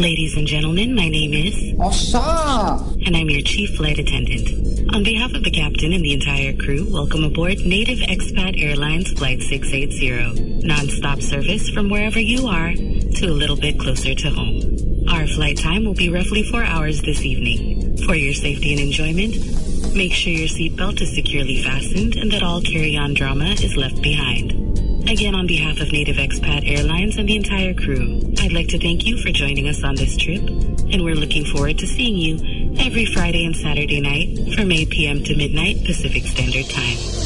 Ladies and gentlemen, my name is Osa! and I'm your chief flight attendant. On behalf of the captain and the entire crew, welcome aboard Native Expat Airlines Flight 680. Non-stop service from wherever you are to a little bit closer to home. Our flight time will be roughly four hours this evening. For your safety and enjoyment, make sure your seatbelt is securely fastened and that all carry-on drama is left behind. Again, on behalf of Native Expat Airlines and the entire crew, I'd like to thank you for joining us on this trip, and we're looking forward to seeing you every Friday and Saturday night from 8 p.m. to midnight Pacific Standard Time.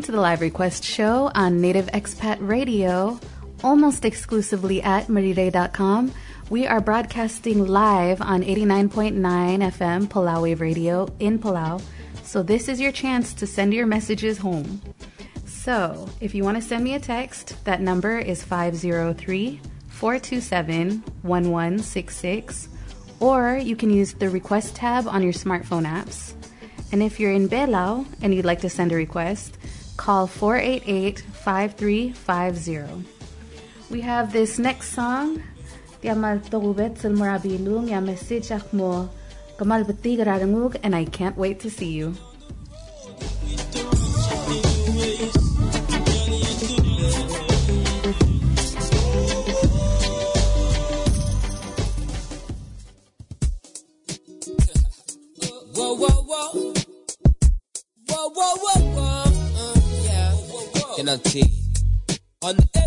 You're to the live request show on Native Expat Radio, almost exclusively at marire.com. We are broadcasting live on 89.9 FM Palau Wave Radio in Palau. So this is your chance to send your messages home. So, if you want to send me a text, that number is 503 427 1166, or you can use the request tab on your smartphone apps. And if you're in Belau and you'd like to send a request, call 488 5350. We have this next song. And I can't wait to see you. I On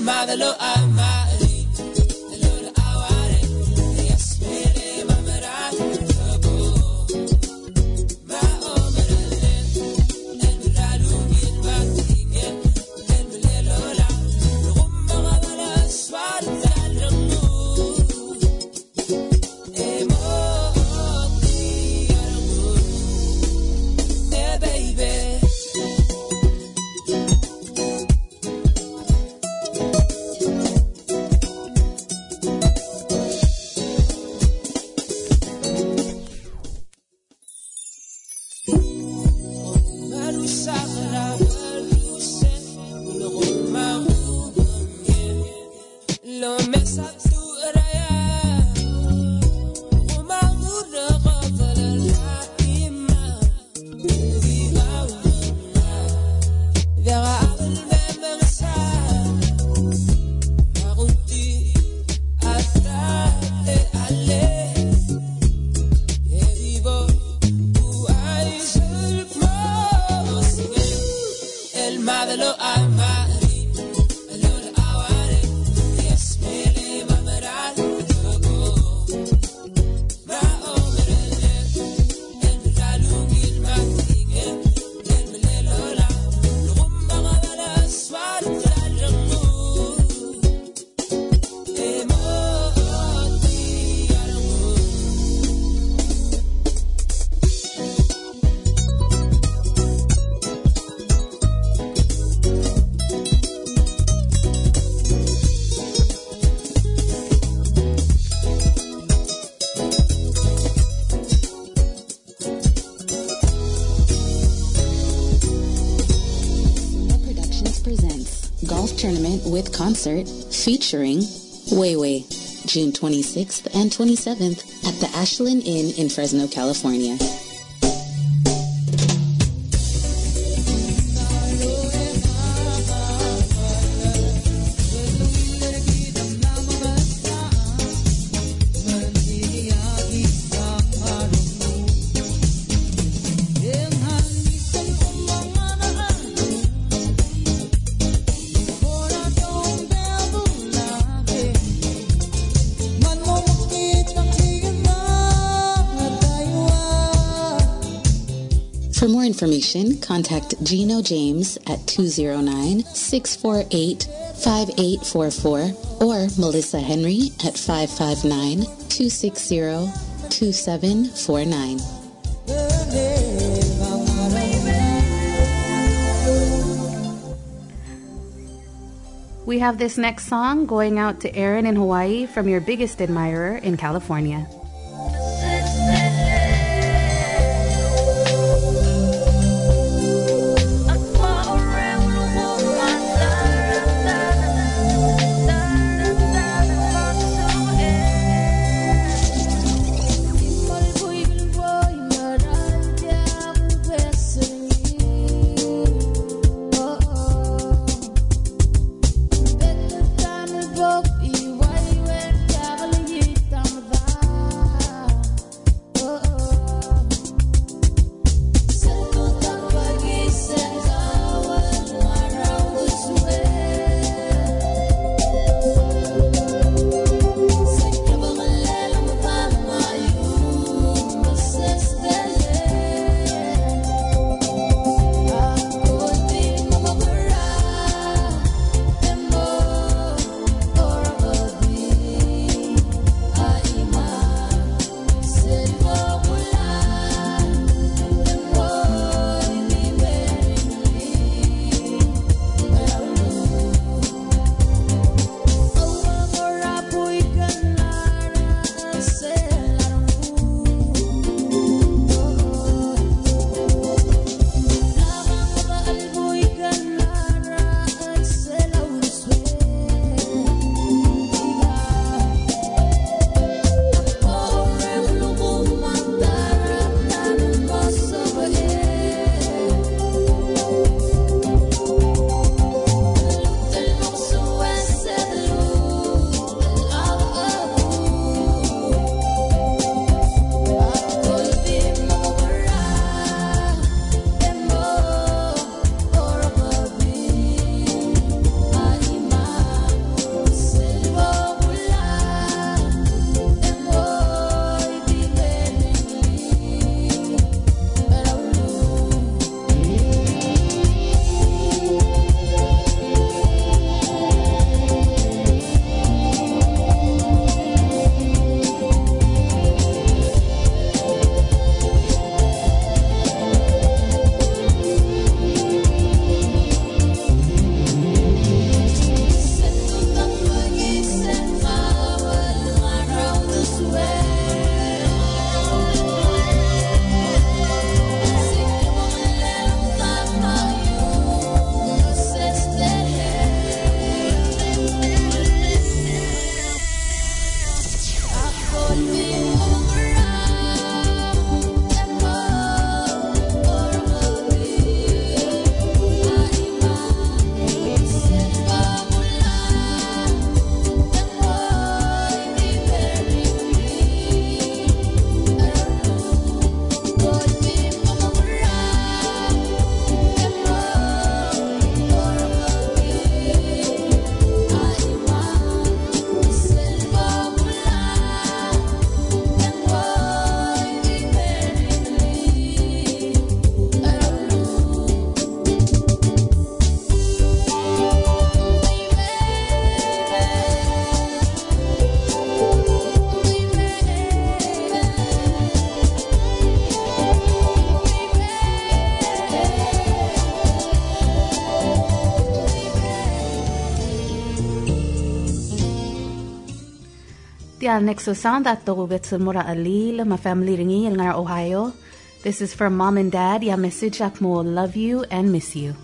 El madalo amari. With concert featuring Way June 26th and 27th at the Ashland Inn in Fresno, California. Information, contact Gino James at 209-648-5844 or Melissa Henry at 559-260-2749. We have this next song going out to Aaron in Hawaii from your biggest admirer in California. Tial nexo sound at to mura alil, ma family ringi ngar Ohio. This is for mom and dad. Ya message ak mo love you and miss you.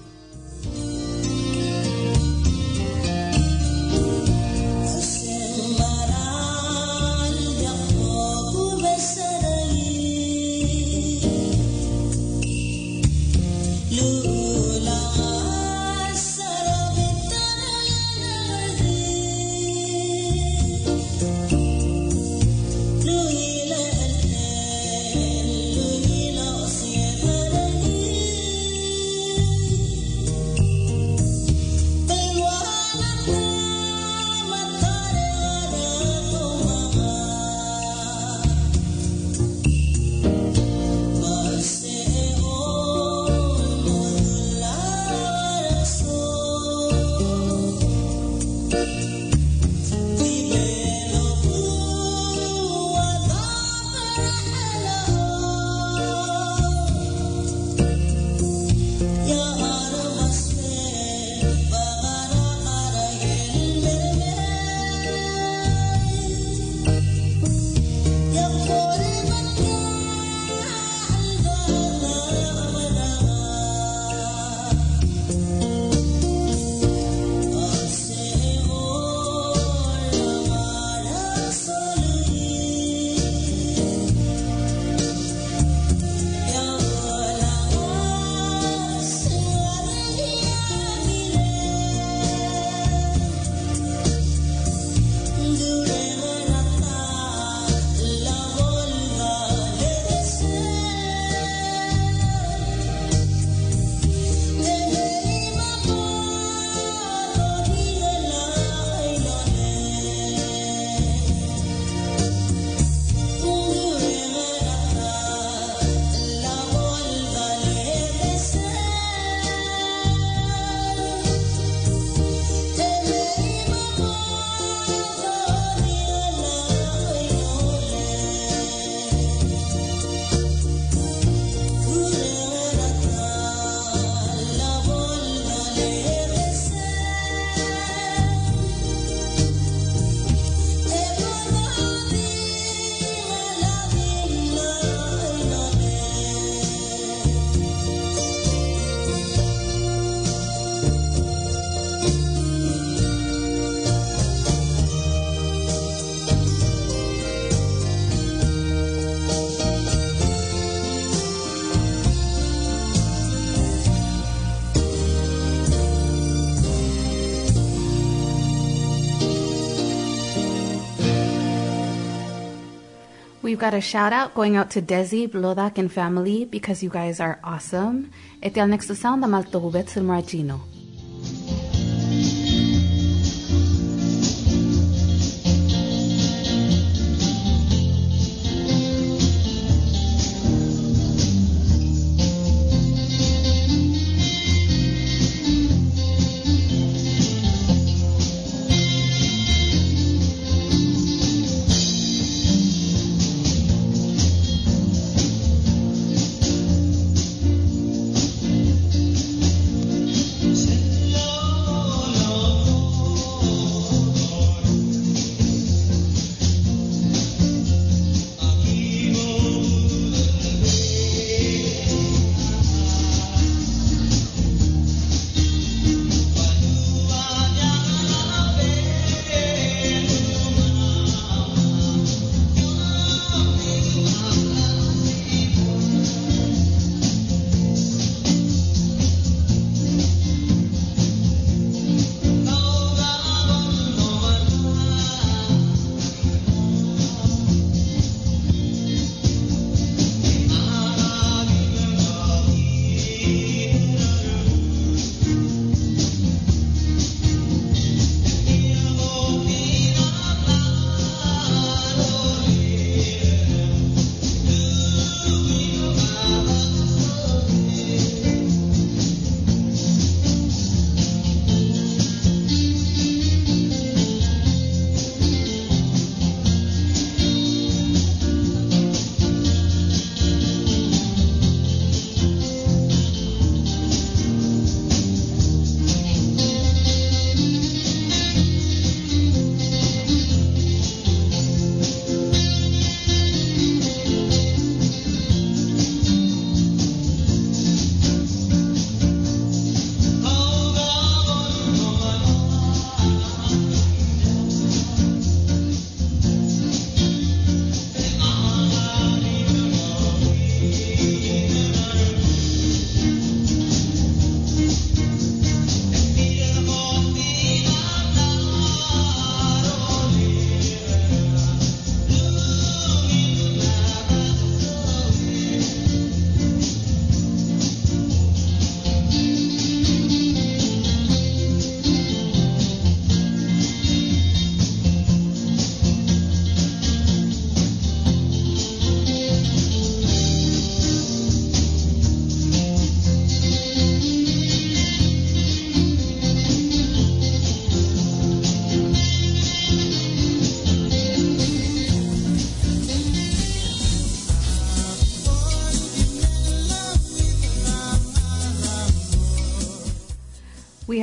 We've got a shout out going out to Desi, Blodak, and family because you guys are awesome. Ete al next sound the malto hubet sil maragino.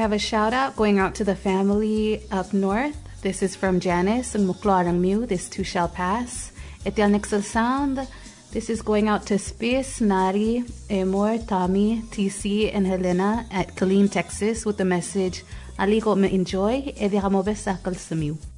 Have a shout out going out to the family up north. This is from Janice and Muklarang Mew. This too shall pass. Etial Nixel Sound. This is going out to Space, Nari, Amor, Tommy, TC, and Helena at Killeen, Texas with the message Aliko me enjoy. Edi besakal sa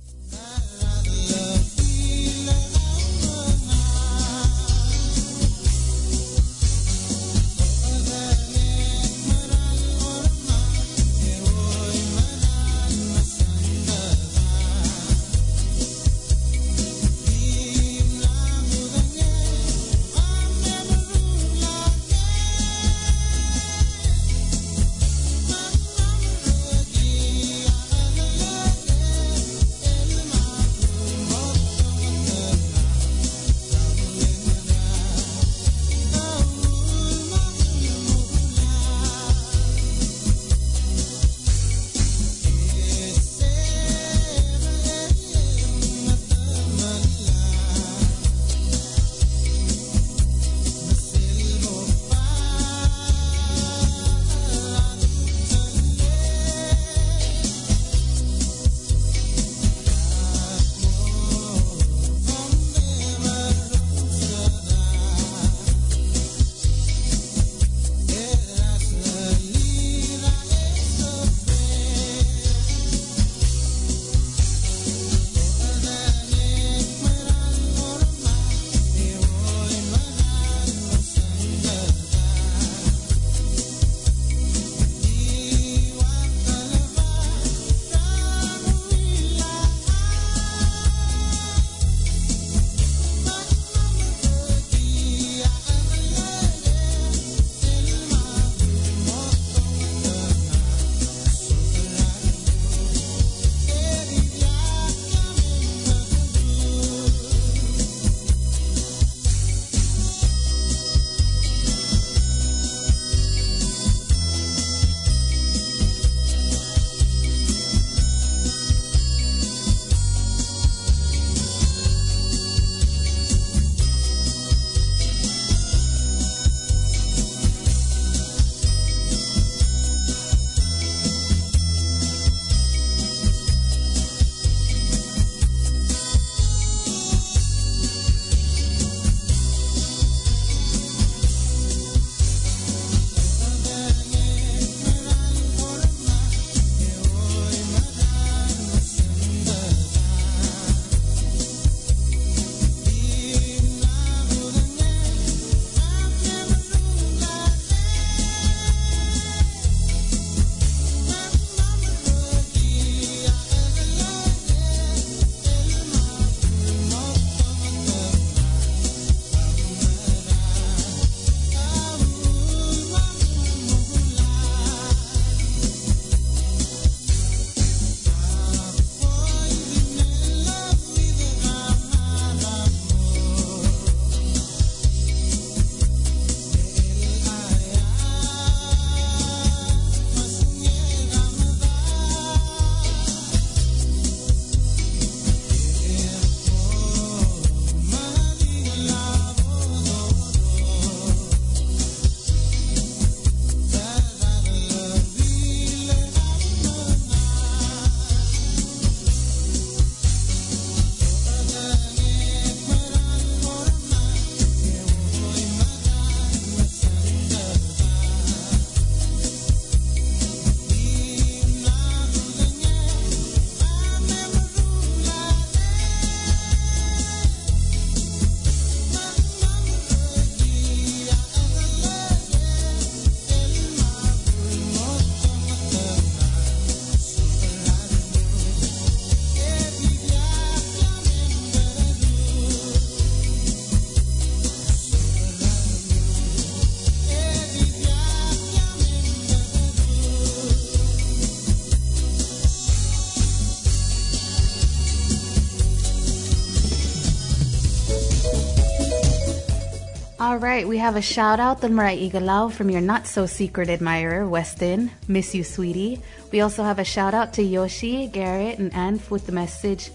All right, we have a shout out to Marai Igalaw from your not so secret admirer, Weston. Miss you, sweetie. We also have a shout out to Yoshi, Garrett, and Ann with the message,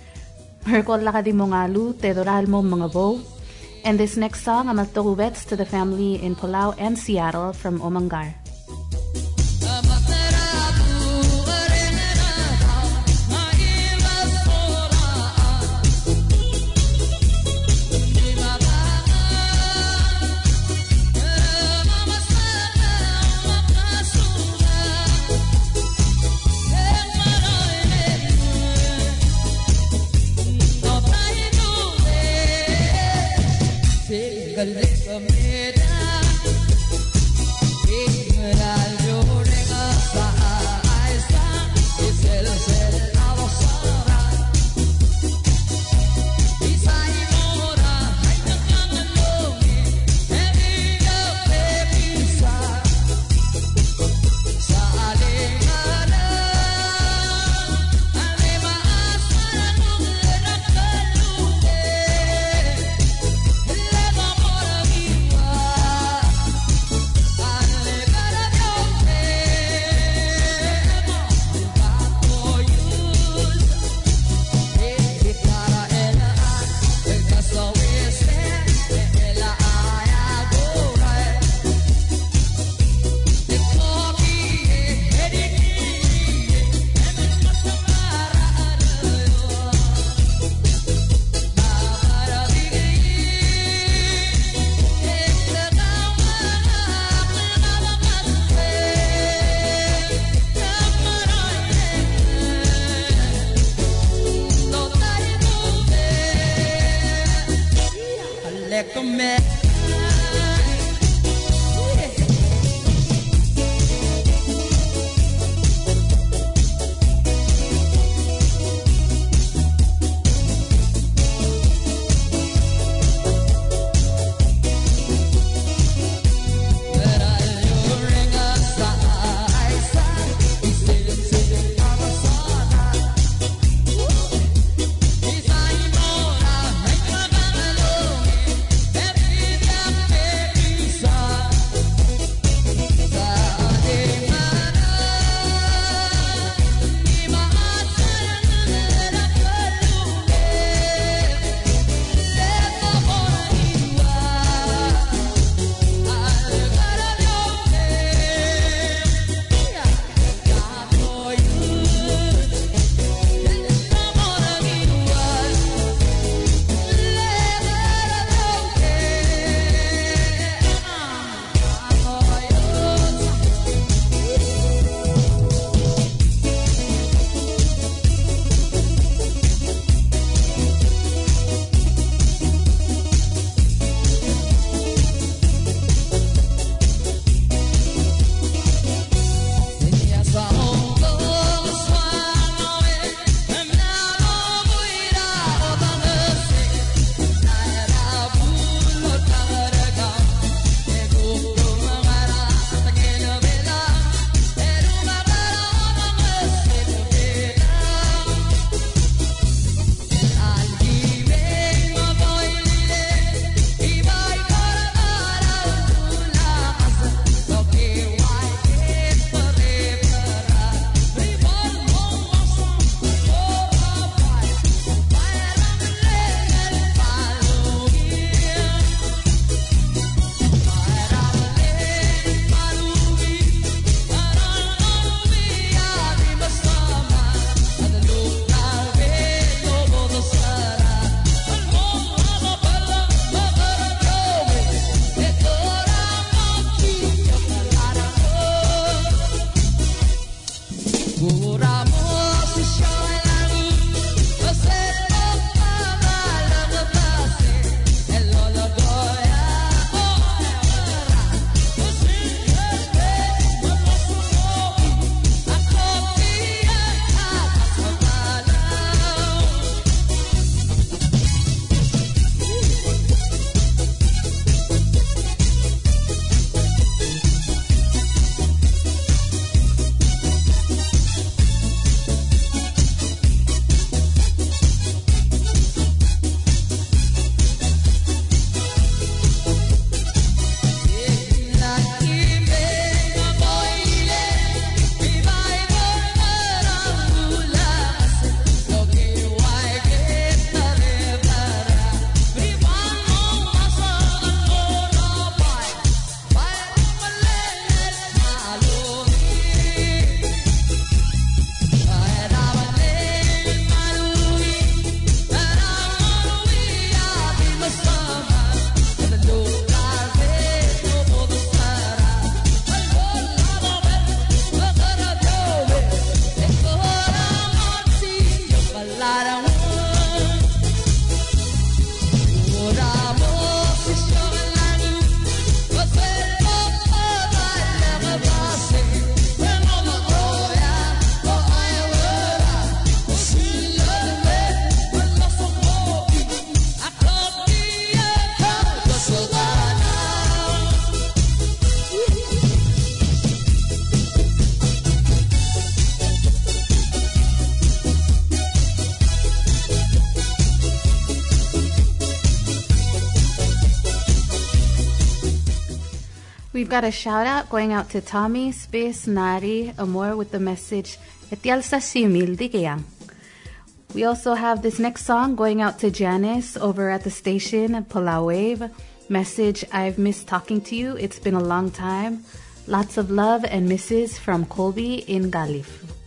Merkol lakadi mo ngalu, tedoral mo mga bo. And this next song, I'm to the family in Palau and Seattle from Omangar. recommend got a shout out going out to Tommy, Space, Nari, Amor with the message. We also have this next song going out to Janice over at the station at Wave. Message I've missed talking to you. It's been a long time. Lots of love and misses from Colby in Galif.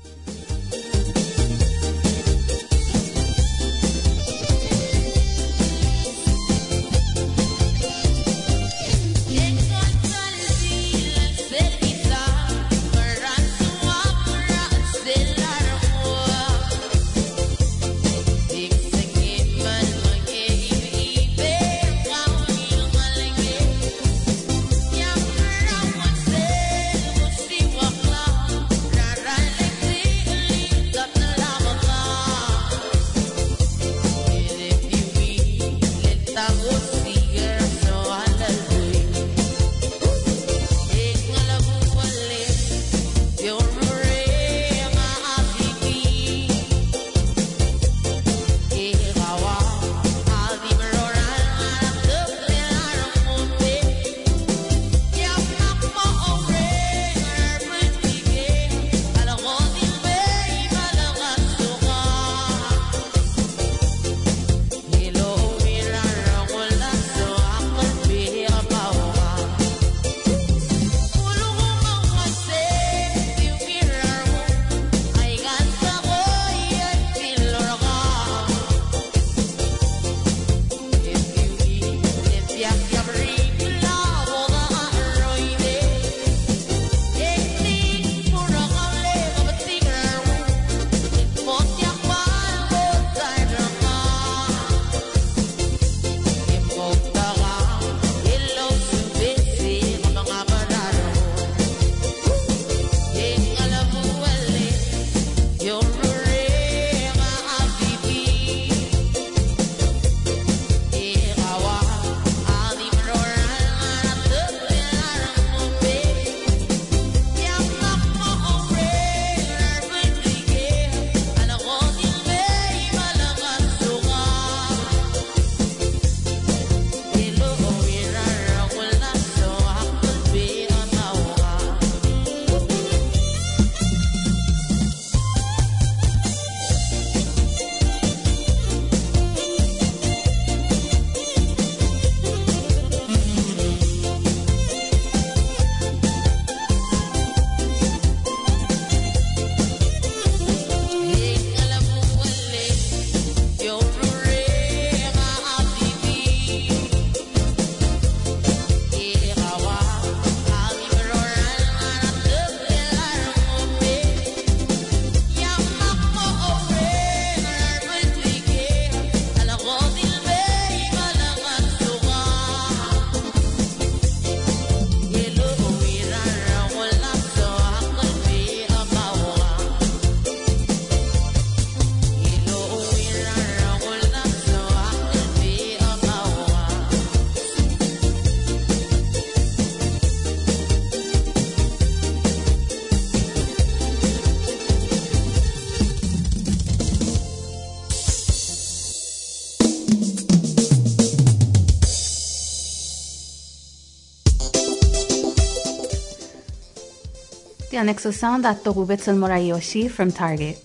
Next sound at Togubetsu Murayoshi from Target.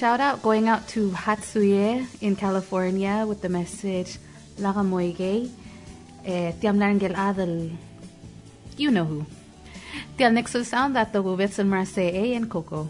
Shout out going out to Hatsuye in California with the message Lagamoige. Eh, Tiamlarngel Adel. You know who. Tial Nixel Sound at the Wubits and Marseille and Coco.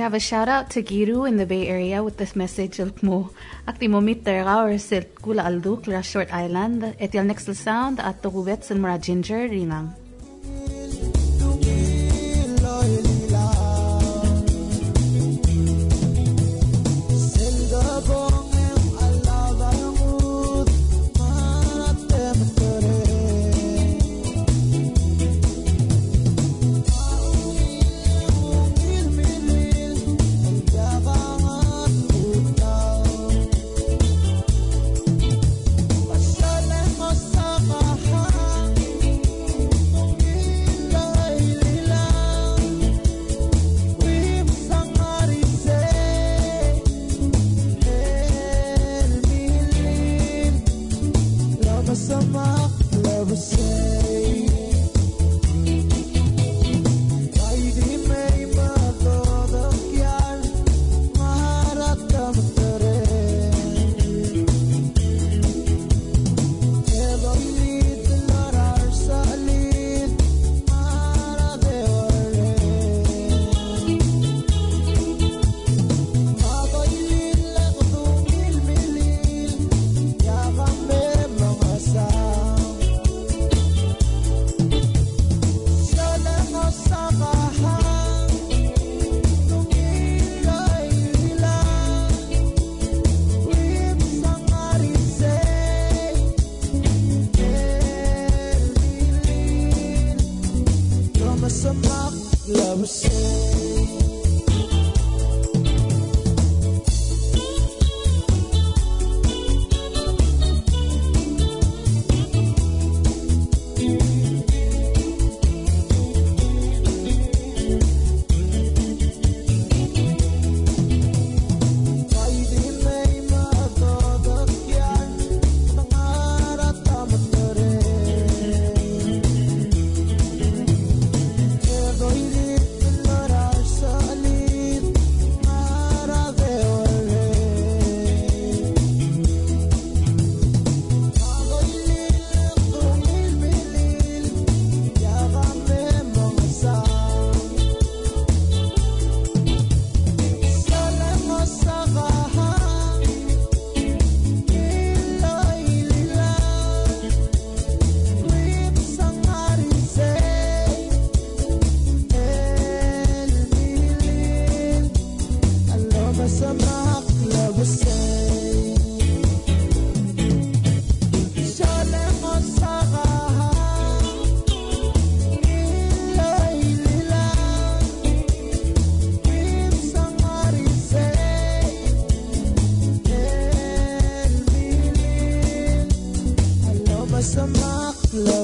Have a shout out to Giru in the Bay Area with this message mo aktimomiter or sil kula alduk la short island et el next sound at the and mara ginger rinang.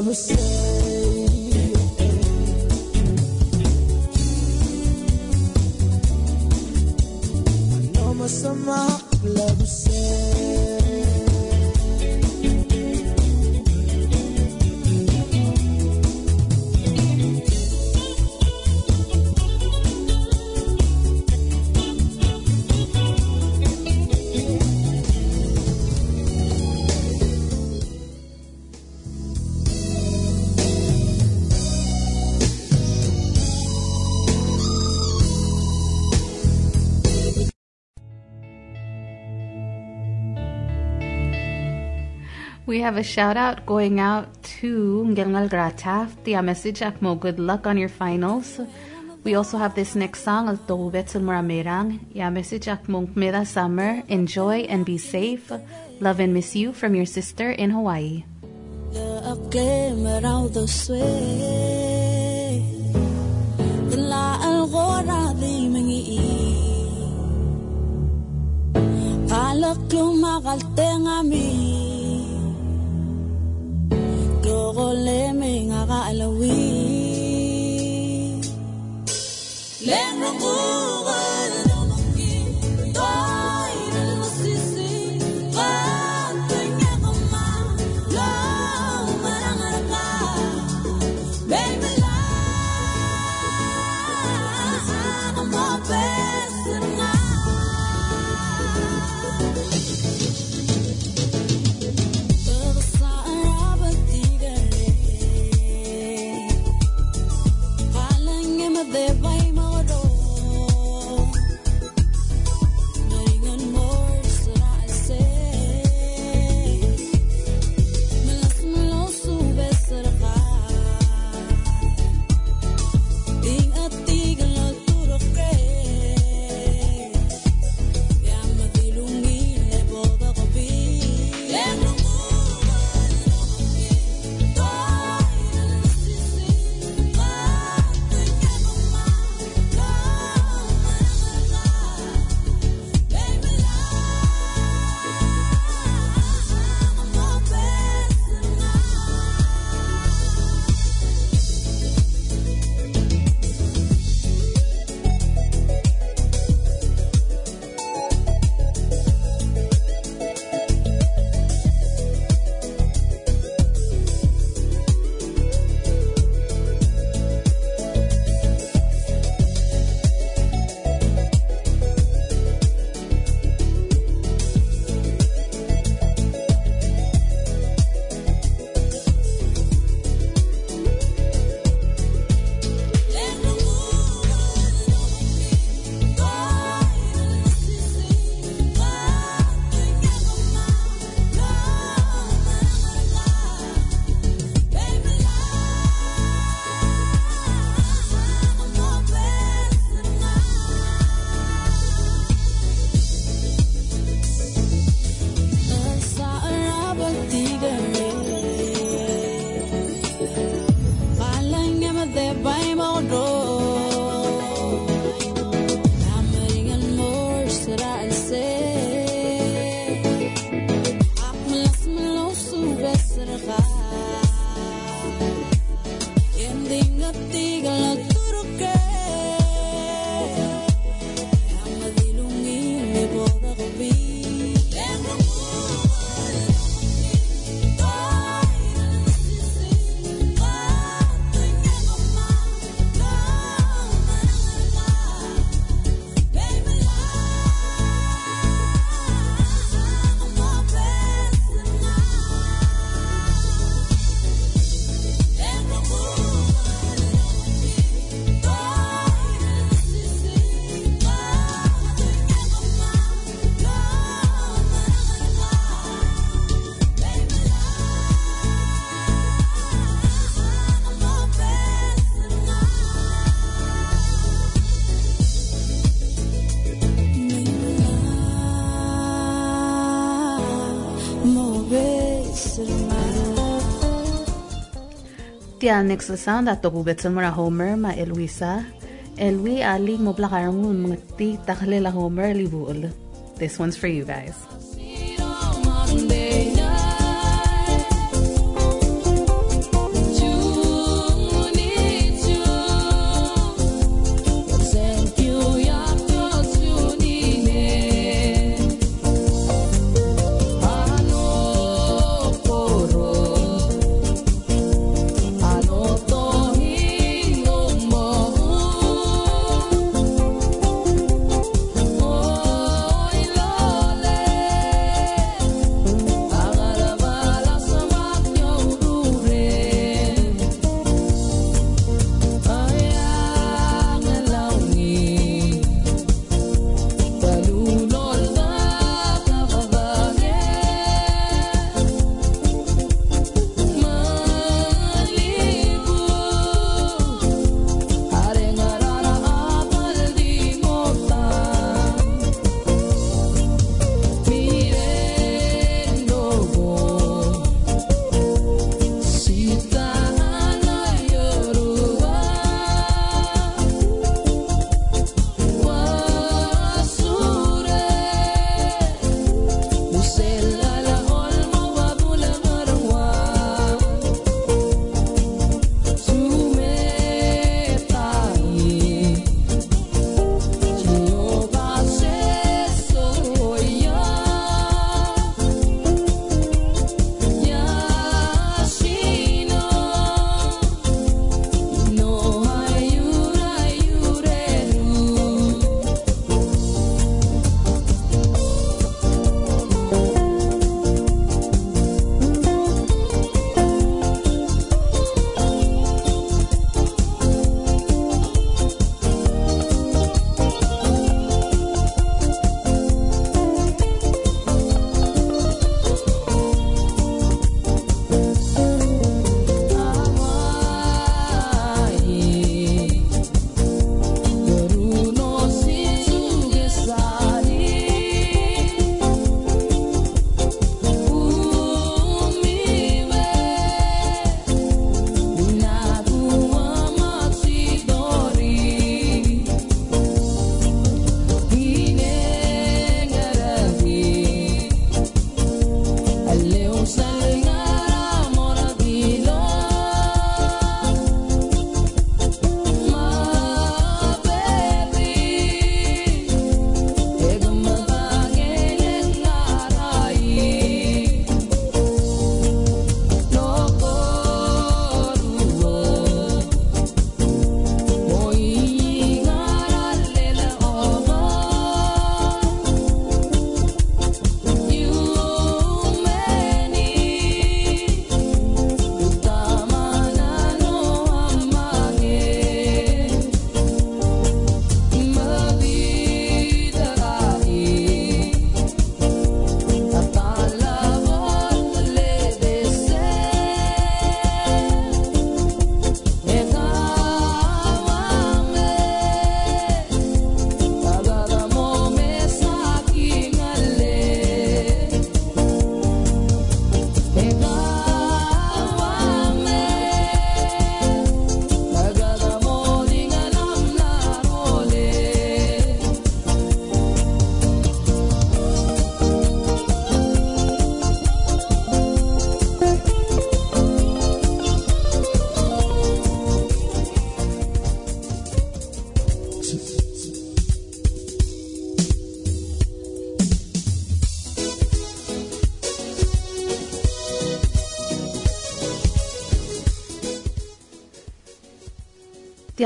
We have a shout out going out to Ngelngal Grataf. The message Akmo, good luck on your finals. We also have this next song of Dobetul Muramerang. Ya message Akmo Meda Summer. Enjoy and be safe. Love and miss you from your sister in Hawaii. Kalak lumakal gole me ngaga alawi There. Lengo Tia next the sound at togubet mura Homer ma Eluisa. Elwi ali mo blakarangun mga ti taklela Homer libul. This one's for you guys.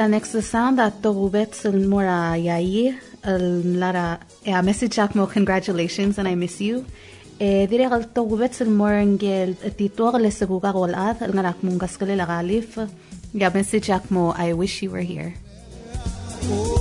That to rubet mora yayi lara eh, a message ak mo congratulations and I miss you. E dire gal to rubet mora ngel eh, titor le seguga gol ad ngarak mong gaskale la galif. Ya message mo I wish you were here. Oh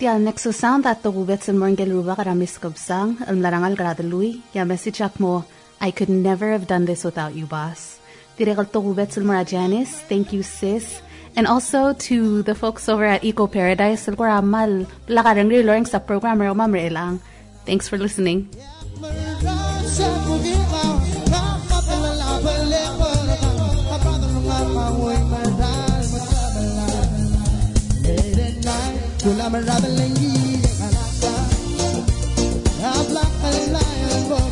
Tial nexo sound at the wubet sa morngel ruba karamiskob sang, al narangal gradalui, ya message mo, I could never have done this without you, boss. Direkal to wubet sa Janice, thank you sis. And also to the folks over at Eco Paradise, sal mal, lakarang riloring sa program Roma lang. Thanks for listening. Habla kalaya Bomali weke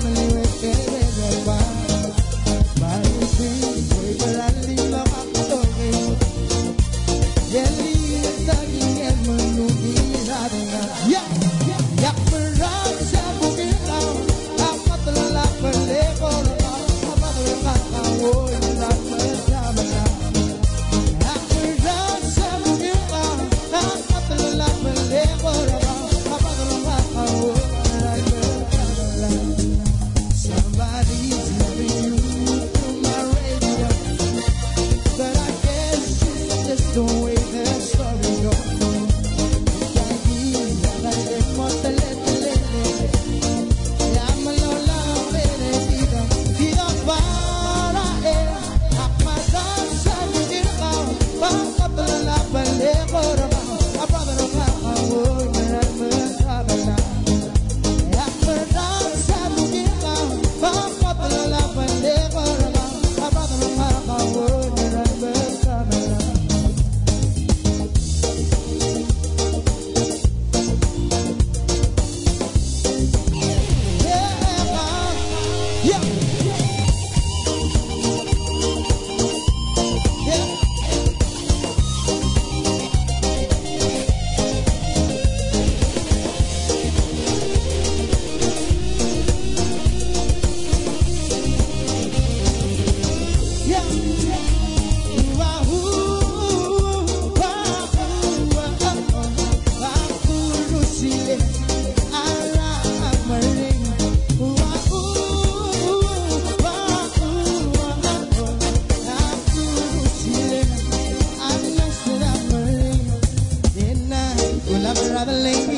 traveling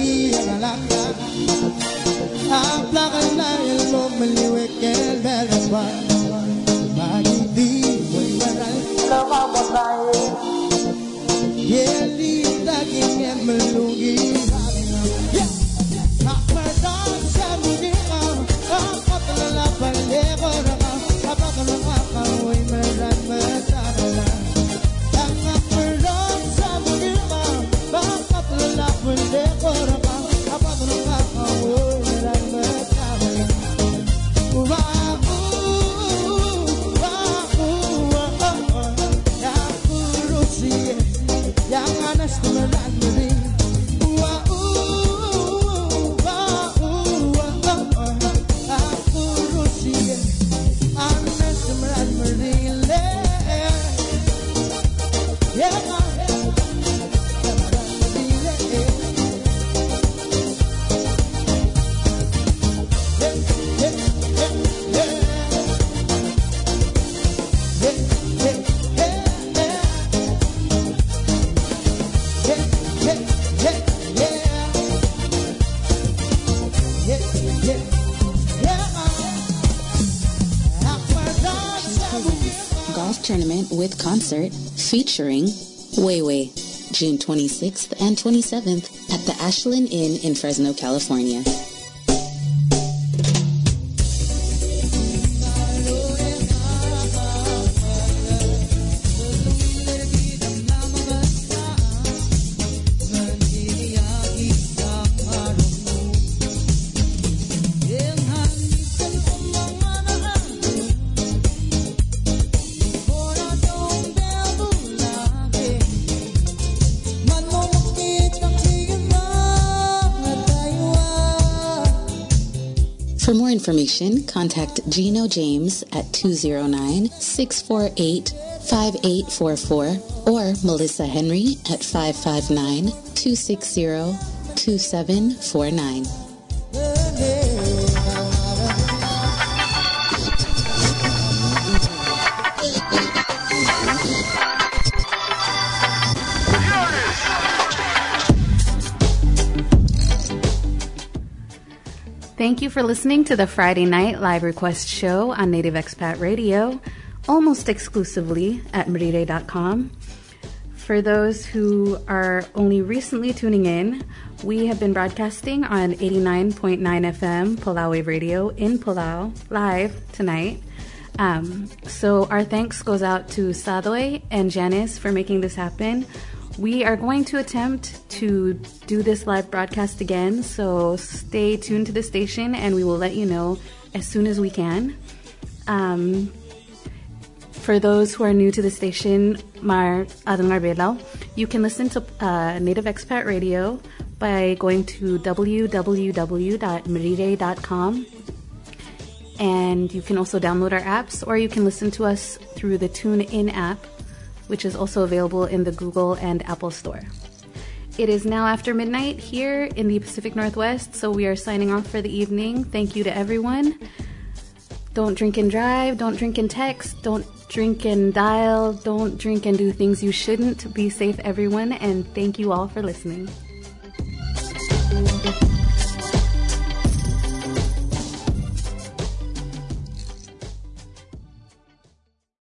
concert featuring Weiwei, June 26th and 27th at the Ashland Inn in Fresno, California. For more information, contact Gino James at 209 648 5844 or Melissa Henry at 559 Thank you for listening to the Friday Night Live Request Show on Native Expat Radio, almost exclusively at Marire.com. For those who are only recently tuning in, we have been broadcasting on 89.9 FM Palau Wave Radio in Palau live tonight. Um, so our thanks goes out to Sadoy and Janice for making this happen. We are going to attempt to do this live broadcast again, so stay tuned to the station and we will let you know as soon as we can. Um, for those who are new to the station, Mar Adang you can listen to uh, Native Expat Radio by going to www.marire.com. And you can also download our apps, or you can listen to us through the TuneIn app which is also available in the Google and Apple Store. It is now after midnight here in the Pacific Northwest, so we are signing off for the evening. Thank you to everyone. Don't drink and drive, don't drink and text, don't drink and dial, don't drink and do things you shouldn't. Be safe, everyone, and thank you all for listening.